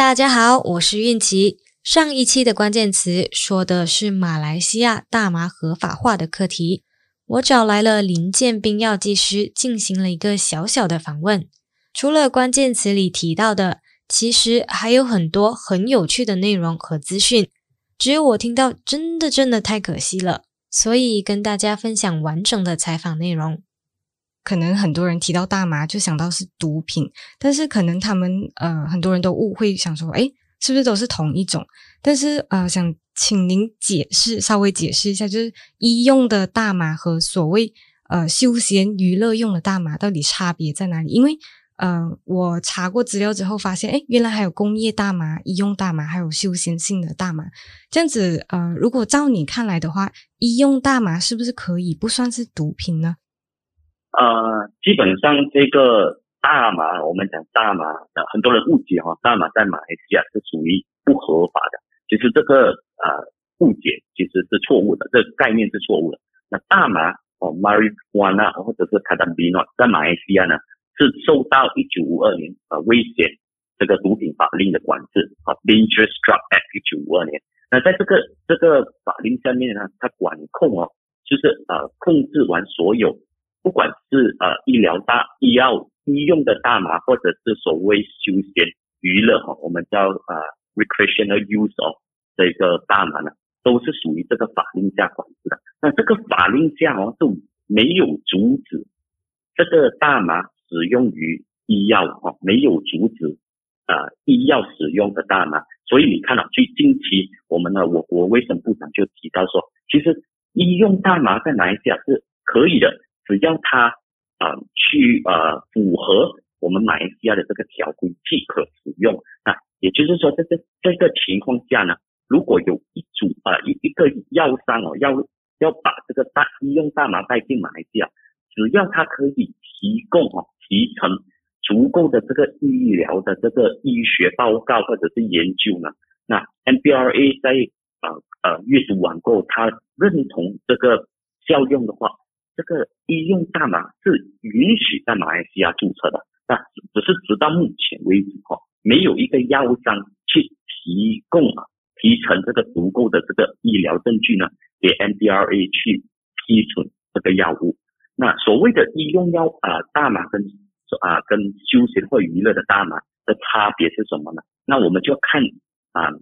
大家好，我是韵琪。上一期的关键词说的是马来西亚大麻合法化的课题，我找来了林建斌药剂师进行了一个小小的访问。除了关键词里提到的，其实还有很多很有趣的内容和资讯，只有我听到，真的真的太可惜了。所以跟大家分享完整的采访内容。可能很多人提到大麻就想到是毒品，但是可能他们呃很多人都误会，想说诶是不是都是同一种？但是呃想请您解释稍微解释一下，就是医用的大麻和所谓呃休闲娱乐用的大麻到底差别在哪里？因为呃我查过资料之后发现，诶原来还有工业大麻、医用大麻，还有休闲性的大麻。这样子呃如果照你看来的话，医用大麻是不是可以不算是毒品呢？呃，基本上这个大麻，我们讲大麻，很多人误解哈，大麻在马来西亚是属于不合法的。其实这个呃误解其实是错误的，这个概念是错误的。那大麻哦，marijuana 或者是 cannabis 在马来西亚呢，是受到一九五二年呃危险这个毒品法令的管制啊，Dangerous Drug Act 一九五二年。那在这个这个法令下面呢，它管控哦，就是呃控制完所有。不管是呃医疗大医药医用的大麻，或者是所谓休闲娱乐哈，我们叫呃 recreational use of 这个大麻呢，都是属于这个法令下管制的。那这个法令下哦，就没有阻止这个大麻使用于医药哈，没有阻止呃医药使用的大麻。所以你看到最近期我们的我国卫生部长就提到说，其实医用大麻在马来西亚是可以的。只要他啊、去呃符合我们马来西亚的这个条规即可使用啊，也就是说，在这这个情况下呢，如果有一组啊一、一个药商哦要要把这个大医用大麻带进马来西亚，只要他可以提供哦提成足够的这个医疗的这个医学报告或者是研究呢，那 MBRA 在呃呃阅读完过后，他认同这个效用的话。这个医用大麻是允许在马来西亚注册的，那只是直到目前为止哈，没有一个药物商去提供啊提成这个足够的这个医疗证据呢，给 MDRA 去批准这个药物。那所谓的医用药啊大麻跟啊跟休闲或娱乐的大麻的差别是什么呢？那我们就看啊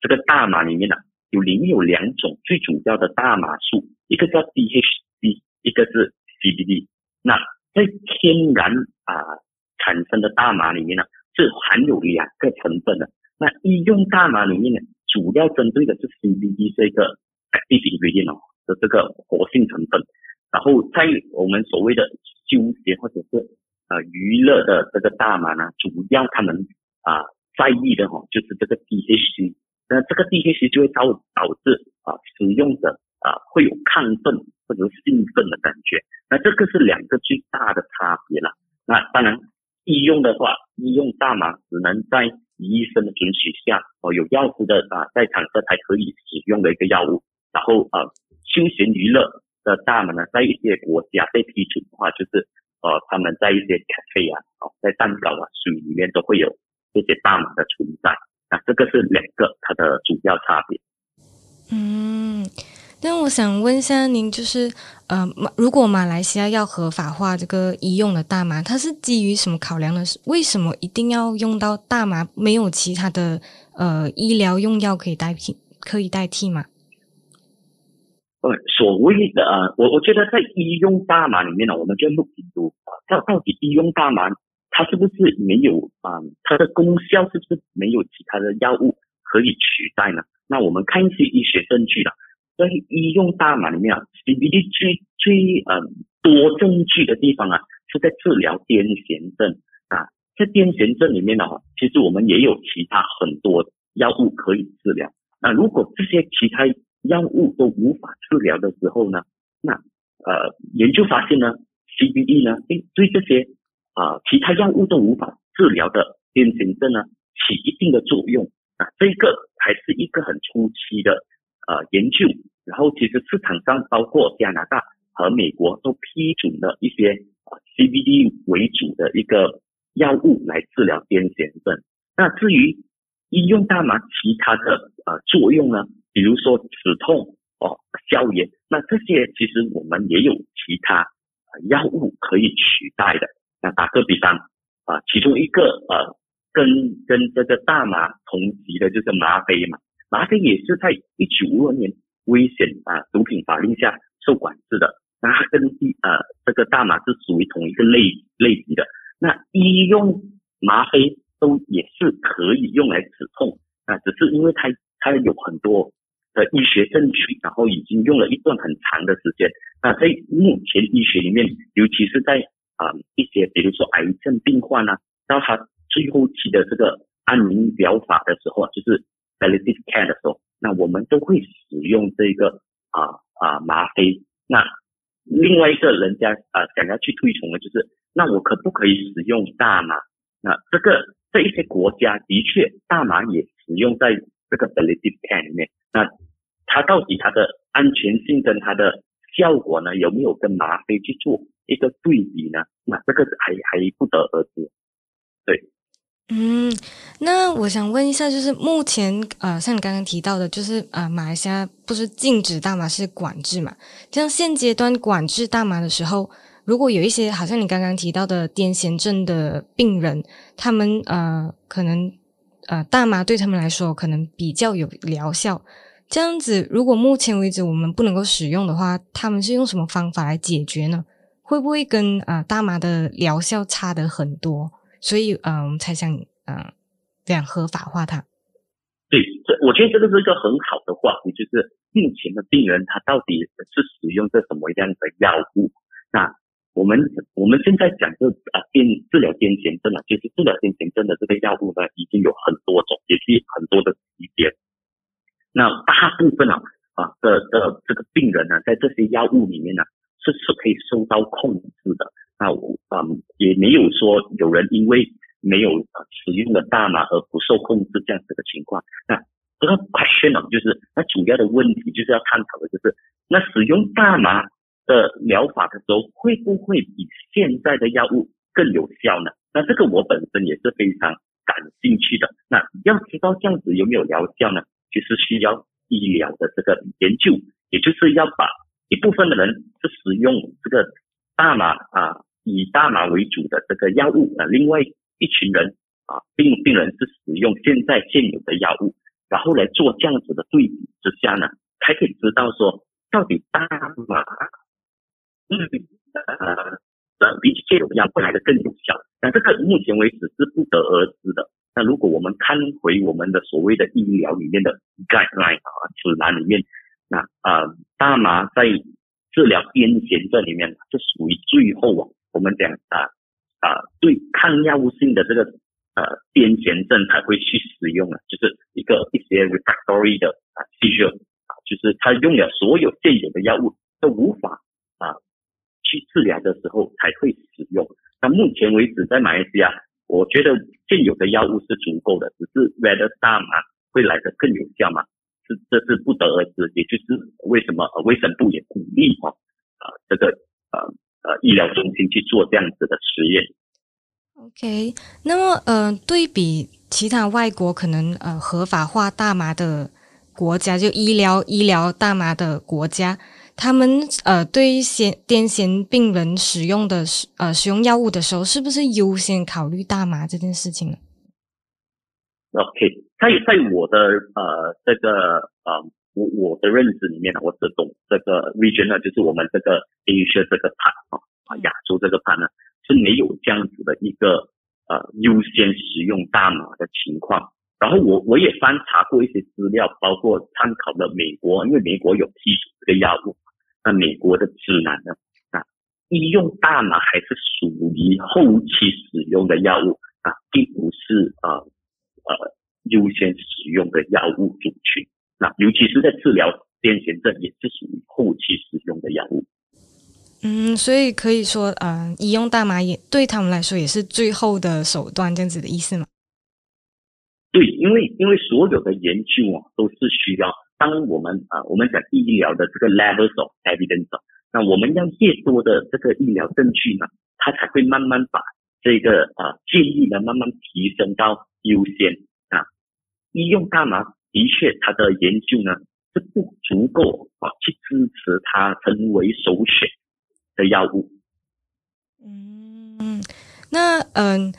这个大麻里面呢，有里面有两种最主要的大麻素，一个叫 THC。一个是 CBD，那在天然啊、产生的大麻里面呢，是含有两个成分的。那医用大麻里面呢，主要针对的是 CBD 这个 active ingredient 的这个活性成分。然后在我们所谓的休闲或者是呃娱乐的这个大麻呢，主要他们啊、在意的哈，就是这个 THC。那这个 THC 就会导导致啊、使用者啊、会有亢奋。或者兴奋的感觉，那这个是两个最大的差别了。那当然，医用的话，医用大麻只能在医生的准许下，哦，有药师的啊在场时才可以使用的一个药物。然后啊，休闲娱乐的大麻呢，在一些国家被批准的话，就是呃，他们在一些咖啡啊，哦，在蛋糕啊、水里面都会有这些大麻的存在。那这个是两个它的主要差别。嗯。那我想问一下您，就是呃，如果马来西亚要合法化这个医用的大麻，它是基于什么考量呢？为什么一定要用到大麻？没有其他的呃医疗用药可以代替，可以代替吗？呃，所谓的呃，我我觉得在医用大麻里面呢，我们就录很多啊，到到底医用大麻它是不是没有啊、它的功效是不是没有其他的药物可以取代呢？那我们看一些医学证据了。在医用大麻里面啊，CBD 最最呃多证据的地方啊，是在治疗癫痫症啊。在癫痫症里面的话，其实我们也有其他很多药物可以治疗。那如果这些其他药物都无法治疗的时候呢，那呃研究发现呢，CBD 呢，对对这些啊、其他药物都无法治疗的癫痫症呢，起一定的作用啊。这个还是一个很初期的。呃，研究，然后其实市场上包括加拿大和美国都批准了一些呃 CBD 为主的一个药物来治疗癫痫症。那至于医用大麻其他的呃作用呢，比如说止痛哦、消炎，那这些其实我们也有其他药物可以取代的。那打个比方啊，其中一个呃跟跟这个大麻同级的就是吗啡嘛，麻啡也是在一九五二年危险啊毒品法令下受管制的。那它跟第呃这个大麻是属于同一个类类型的。那医用麻啡都也是可以用来止痛啊，只是因为它它有很多的医学证据，然后已经用了一段很长的时间。那在目前医学里面，尤其是在啊一些比如说癌症病患啊，到他最后期的这个安宁疗法的时候啊，就是 palliative care 的时候，那我们都会使用这个啊啊吗啡。那另外一个人家啊想要去推崇的就是，那我可不可以使用大麻？那这个这一些国家的确大麻也使用在这个 palliative care 里面。那它到底它的安全性跟它的效果呢，有没有跟吗啡去做一个对比呢？那这个还还不得而知。对。嗯，那我想问一下，就是目前呃，像你刚刚提到的，就是呃，马来西亚不是禁止大麻，是管制嘛？像现阶段管制大麻的时候，如果有一些好像你刚刚提到的癫痫症的病人，他们呃，可能呃，大麻对他们来说可能比较有疗效。这样子，如果目前为止我们不能够使用的话，他们是用什么方法来解决呢？会不会跟呃大麻的疗效差得很多？所以，嗯、我们才想，嗯、呃，这样合法化它。对，这我觉得这个是一个很好的话题，就是目前的病人他到底是使用这什么样的药物？那我们我们现在讲这啊癫治疗癫痫症啊，其实治疗癫痫症的这个药物呢，已经有很多种，也是很多的级别。那大部分啊啊的的这个病人呢，在这些药物里面呢，是是可以受到控制的。那我嗯也没有说有人因为没有使用了大麻而不受控制这样子的情况。那这个 question 呢，就是那主要的问题就是要探讨的就是，那使用大麻的疗法的时候，会不会比现在的药物更有效呢？那这个我本身也是非常感兴趣的。那要知道这样子有没有疗效呢？其实需要医疗的这个研究，也就是要把一部分的人是使用这个。大麻啊，以大麻为主的这个药物啊，另外一群人啊，病病人是使用现在现有的药物，然后来做这样子的对比之下呢，才可以知道说到底大麻嗯呃比起现有药物来的更有效。那这个目前为止是不得而知的。那如果我们看回我们的所谓的医疗里面的 guideline 啊指南里面，那啊大麻在治疗癫痫症里面，就属于最后啊，我们讲啊啊，对抗药物性的这个呃癫痫症才会去使用啊，就是一个一些 refractory 的啊 seizure 啊，就是他用了所有现有的药物都无法啊去治疗的时候才会使用。那目前为止在马来西亚，我觉得现有的药物是足够的，只是 whether 大麻会来得更有效嘛？这，这是不得而知，也就是为什么呃，卫生部也鼓励哈啊这个呃呃医疗中心去做这样子的实验。OK，那么呃，对比其他外国可能呃合法化大麻的国家，就医疗医疗大麻的国家，他们呃对一些癫痫病人使用的呃使用药物的时候，是不是优先考虑大麻这件事情呢？OK。在在我的呃这个呃我我的认知里面呢，我只懂这个 region 呢，就是我们这个 Asia 这个 part 啊亚洲这个 part 呢是没有这样子的一个呃优先使用大麻的情况。然后我我也翻查过一些资料，包括参考了美国，因为美国有批准这个药物，那美国的指南呢啊，医用大麻还是属于后期使用的药物啊，并不是呃呃。优先使用的药物组群，那尤其是在治疗癫痫症，也是属于后期使用的药物。嗯，所以可以说，呃，医用大麻也对他们来说也是最后的手段，这样子的意思吗？对，因为因为所有的研究啊，都是需要当我们啊，我们讲医疗的这个 levels of evidence，那我们要越多的这个医疗证据呢，它才会慢慢把这个啊建议呢慢慢提升到优先啊。医用大麻的确，它的研究呢是不足够啊，去支持它成为首选的药物。嗯，那嗯，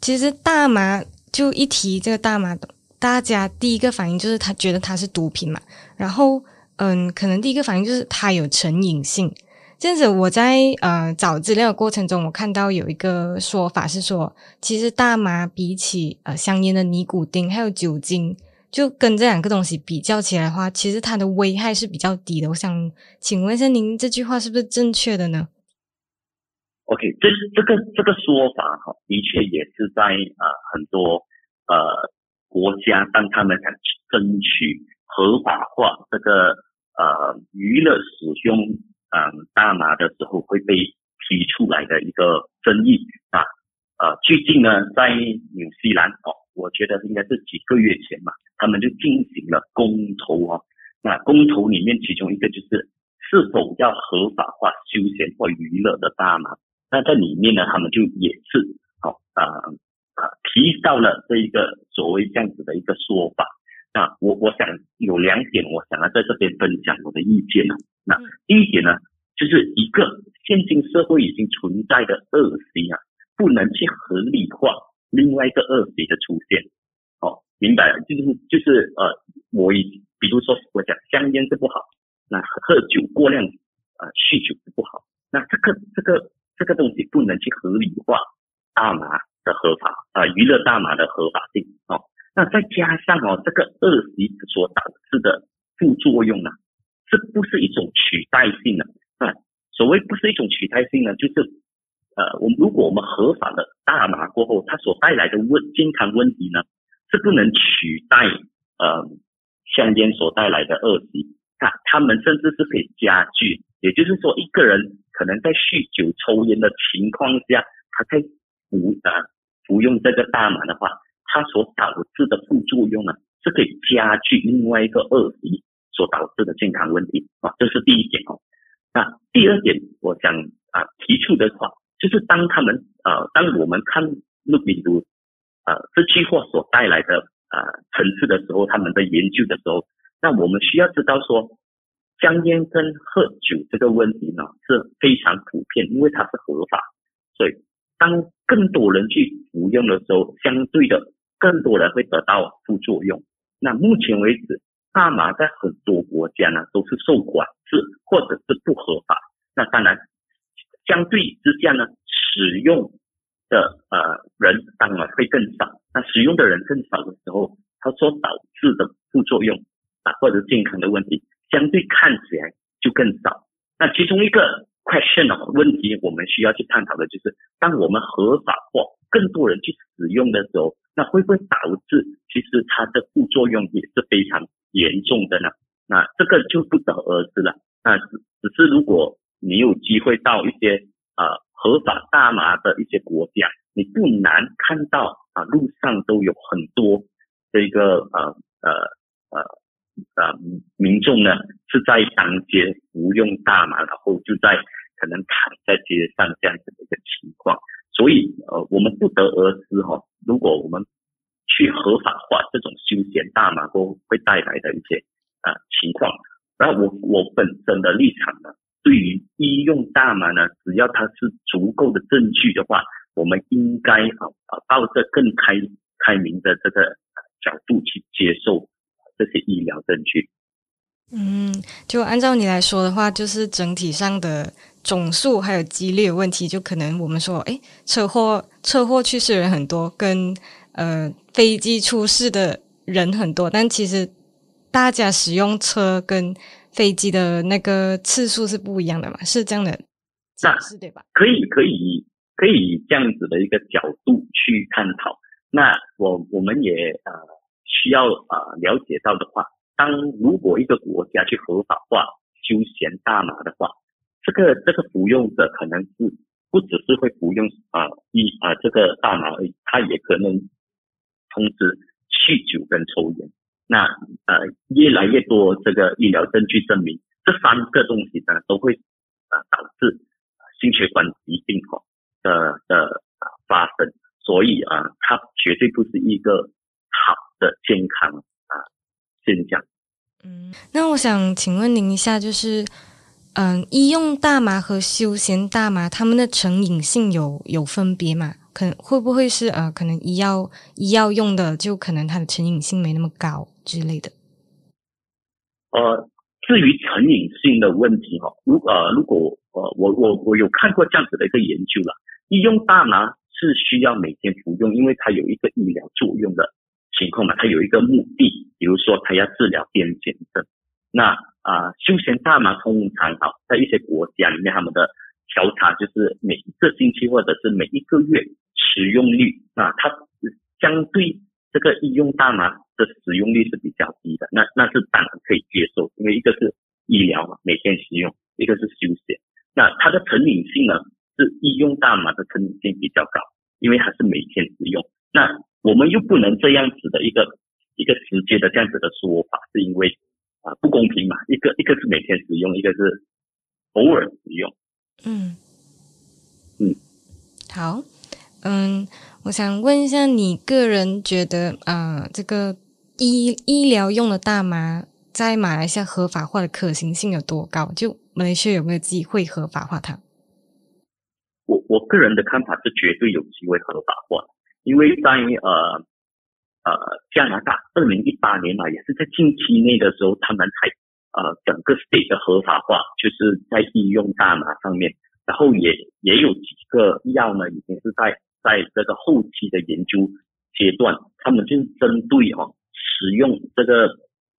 其实大麻就一提这个大麻，大家第一个反应就是他觉得它是毒品嘛，然后嗯，可能第一个反应就是它有成瘾性。这样子，我在呃找资料的过程中，我看到有一个说法是说，其实大麻比起呃香烟的尼古丁还有酒精，就跟这两个东西比较起来的话，其实它的危害是比较低的。我想请问一下，您这句话是不是正确的呢？OK，这这个这个说法哈，的确也是在呃很多呃国家，当他们想争取合法化这个呃娱乐使用。嗯，大麻的时候会被提出来的一个争议啊，呃，最近呢，在纽西兰哦，我觉得应该是几个月前嘛，他们就进行了公投哦，那公投里面其中一个就是是否要合法化休闲或娱乐的大麻，那在里面呢，他们就也是哦，呃呃，提到了这一个所谓这样子的一个说法。那我我想有两点，我想要在这边分享我的意见呢。那第一点呢，就是一个现今社会已经存在的恶习啊，不能去合理化另外一个恶习的出现。哦，明白了，就是就是呃，我以比如说我讲香烟是不好，那喝酒过量啊，呃，酗酒是不好，那这个这个这个东西不能去合理化大麻的合法啊，呃，娱乐大麻的合法性哦。那再加上哦，这个恶习所导致的副作用呢，这不是一种取代性的？啊，所谓不是一种取代性呢，就是呃，我们如果我们合法的大麻过后，它所带来的问健康问题呢，是不能取代呃香烟所带来的恶习啊，他们甚至是可以加剧。也就是说，一个人可能在酗酒、抽烟的情况下，他在服啊服用这个大麻的话。它所导致的副作用呢，是可以加剧另外一个恶习所导致的健康问题啊，这是第一点哦。那第二点，我想啊提出的话，就是当他们呃，当我们看氯病毒呃这句话所带来的呃层次的时候，他们的研究的时候，那我们需要知道说，香烟跟喝酒这个问题呢是非常普遍，因为它是合法，所以当更多人去服用的时候，相对的。更多人会得到副作用。那目前为止，大麻在很多国家呢都是受管制或者是不合法。那当然，相对之下呢，使用的呃人当然会更少。那使用的人更少的时候，它所导致的副作用啊或者健康的问题，相对看起来就更少。那其中一个 question 的问题，我们需要去探讨的就是，当我们合法化，更多人去使用的时候。那会不会导致其实它的副作用也是非常严重的呢？那这个就不得而知了。那只只是如果你有机会到一些呃合法大麻的一些国家，你不难看到啊路上都有很多这个呃呃呃呃民众呢是在当街服用大麻，然后就在可能躺在街上这样子的一个情况。所以呃我们不得而知哈、哦。如果我们去合法化这种休闲大麻过会带来的一些啊、呃、情况，然后我我本身的立场呢，对于医用大麻呢，只要它是足够的证据的话，我们应该啊啊抱着更开开明的这个角度去接受这些医疗证据。嗯，就按照你来说的话，就是整体上的总数还有几率问题，就可能我们说，哎，车祸车祸去世人很多，跟呃飞机出事的人很多，但其实大家使用车跟飞机的那个次数是不一样的嘛，是这样的，那是对吧？可以可以可以这样子的一个角度去探讨。那我我们也呃需要呃了解到的话。当如果一个国家去合法化休闲大麻的话，这个这个服用者可能是不只是会服用啊一啊这个大麻而已，他也可能同时酗酒跟抽烟。那呃越来越多这个医疗证据证明，这三个东西呢都会啊导致心血管疾病哈的的发生，所以啊它绝对不是一个好的健康啊现象。嗯，那我想请问您一下，就是嗯，医用大麻和休闲大麻，它们的成瘾性有有分别吗？可能会不会是呃，可能医药医药用的，就可能它的成瘾性没那么高之类的？呃，至于成瘾性的问题哈，如呃如果呃我我我有看过这样子的一个研究了，医用大麻是需要每天服用，因为它有一个医疗作用的情况嘛，它有一个目的，比如说它要治疗癫痫症。那啊、休闲大麻通常啊，在一些国家里面，他们的调查就是每一个星期或者是每一个月使用率，那它相对这个医用大麻的使用率是比较低的，那那是当然可以接受，因为一个是医疗嘛，每天使用，一个是休闲。那它的成瘾性呢，是医用大麻的成瘾性比较高，因为它是每天使用。那我们又不能这样子的一个一个直接的这样子的说法，是因为啊不公平嘛，一个一个是每天使用，一个是偶尔使用。嗯嗯，好。嗯，我想问一下，你个人觉得啊、呃，这个医医疗用的大麻在马来西亚合法化的可行性有多高？就马来西亚有没有机会合法化它？我我个人的看法是绝对有机会合法化，因为在呃呃加拿大二零一八年嘛，也是在近期内的时候，他们才呃整个 state 的合法化，就是在医用大麻上面，然后也也有几个药呢，已经是在。在这个后期的研究阶段，他们就是针对哦使用这个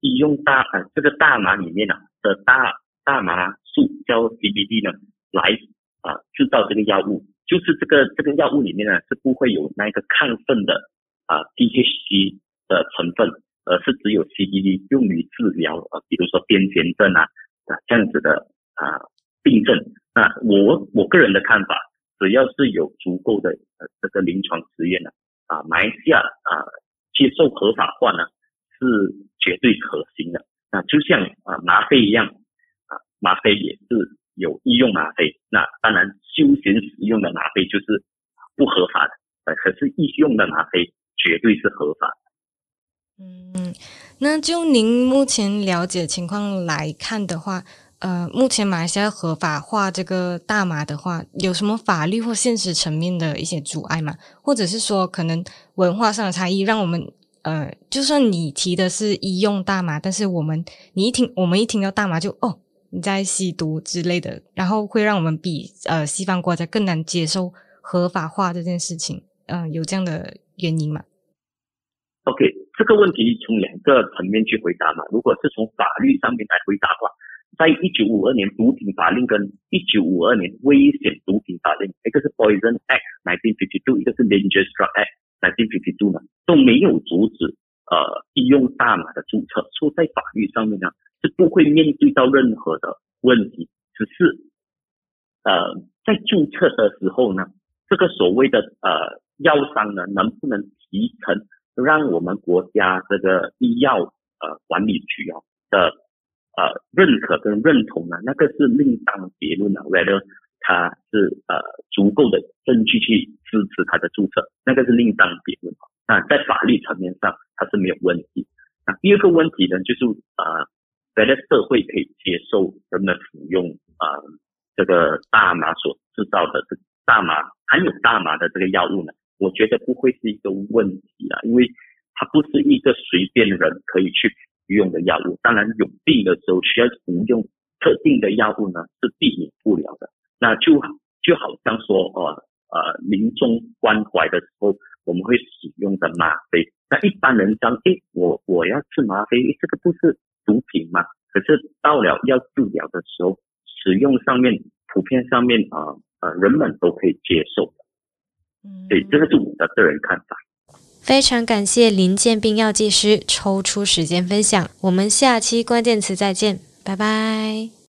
医用大呃这个大麻里面啊的大大麻素叫 CBD 呢来啊制造这个药物，就是这个这个药物里面呢是不会有那个亢奋的啊，DHC 的成分，而是只有 CBD 用于治疗啊比如说癫痫症啊啊这样子的啊病症。那我我个人的看法。只要是有足够的呃这个临床实验呢，啊，埋下啊接受合法化呢是绝对可行的。那就像啊吗啡一样，啊吗啡也是有医用吗啡，那当然休闲使用的吗啡就是不合法的，呃，可是医用的吗啡绝对是合法的。嗯，那就您目前了解情况来看的话。呃，目前马来西亚合法化这个大麻的话，有什么法律或现实层面的一些阻碍吗？或者是说，可能文化上的差异，让我们呃，就算你提的是医用大麻，但是我们你一听，我们一听到大麻就哦，你在吸毒之类的，然后会让我们比呃西方国家更难接受合法化这件事情。嗯、有这样的原因吗？OK，这个问题从两个层面去回答嘛。如果是从法律上面来回答的话。在一九五二年毒品法令跟一九五二年危险毒品法令，一个是 Poison Act 1952，一个是 Dangerous Drug Act 1952呢，都没有阻止呃医用大麻的注册，所以在法律上面呢是不会面对到任何的问题，只是呃在注册的时候呢，这个所谓的呃药商呢能不能提成让我们国家这个医药呃管理局啊的。呃，认可跟认同呢，那个是另当别论了。为了它是呃足够的证据去支持它的注册，那个是另当别论。那在法律层面上，它是没有问题。那第二个问题呢，就是呃，为了社会可以接受人们服用啊、这个大麻所制造的这大麻含有大麻的这个药物呢，我觉得不会是一个问题啊，因为它不是一个随便人可以去。用的药物，当然有病的时候需要服用特定的药物呢，是避免不了的。那就就好像说，呃呃，临终关怀的时候，我们会使用的吗啡。那一般人讲，诶，我我要吃吗啡，这个不是毒品嘛？可是到了要治疗的时候，使用上面普遍上面啊呃，呃，人们都可以接受的。嗯，对，这个是我的个人看法。非常感谢林建斌药剂师抽出时间分享，我们下期关键词再见，拜拜。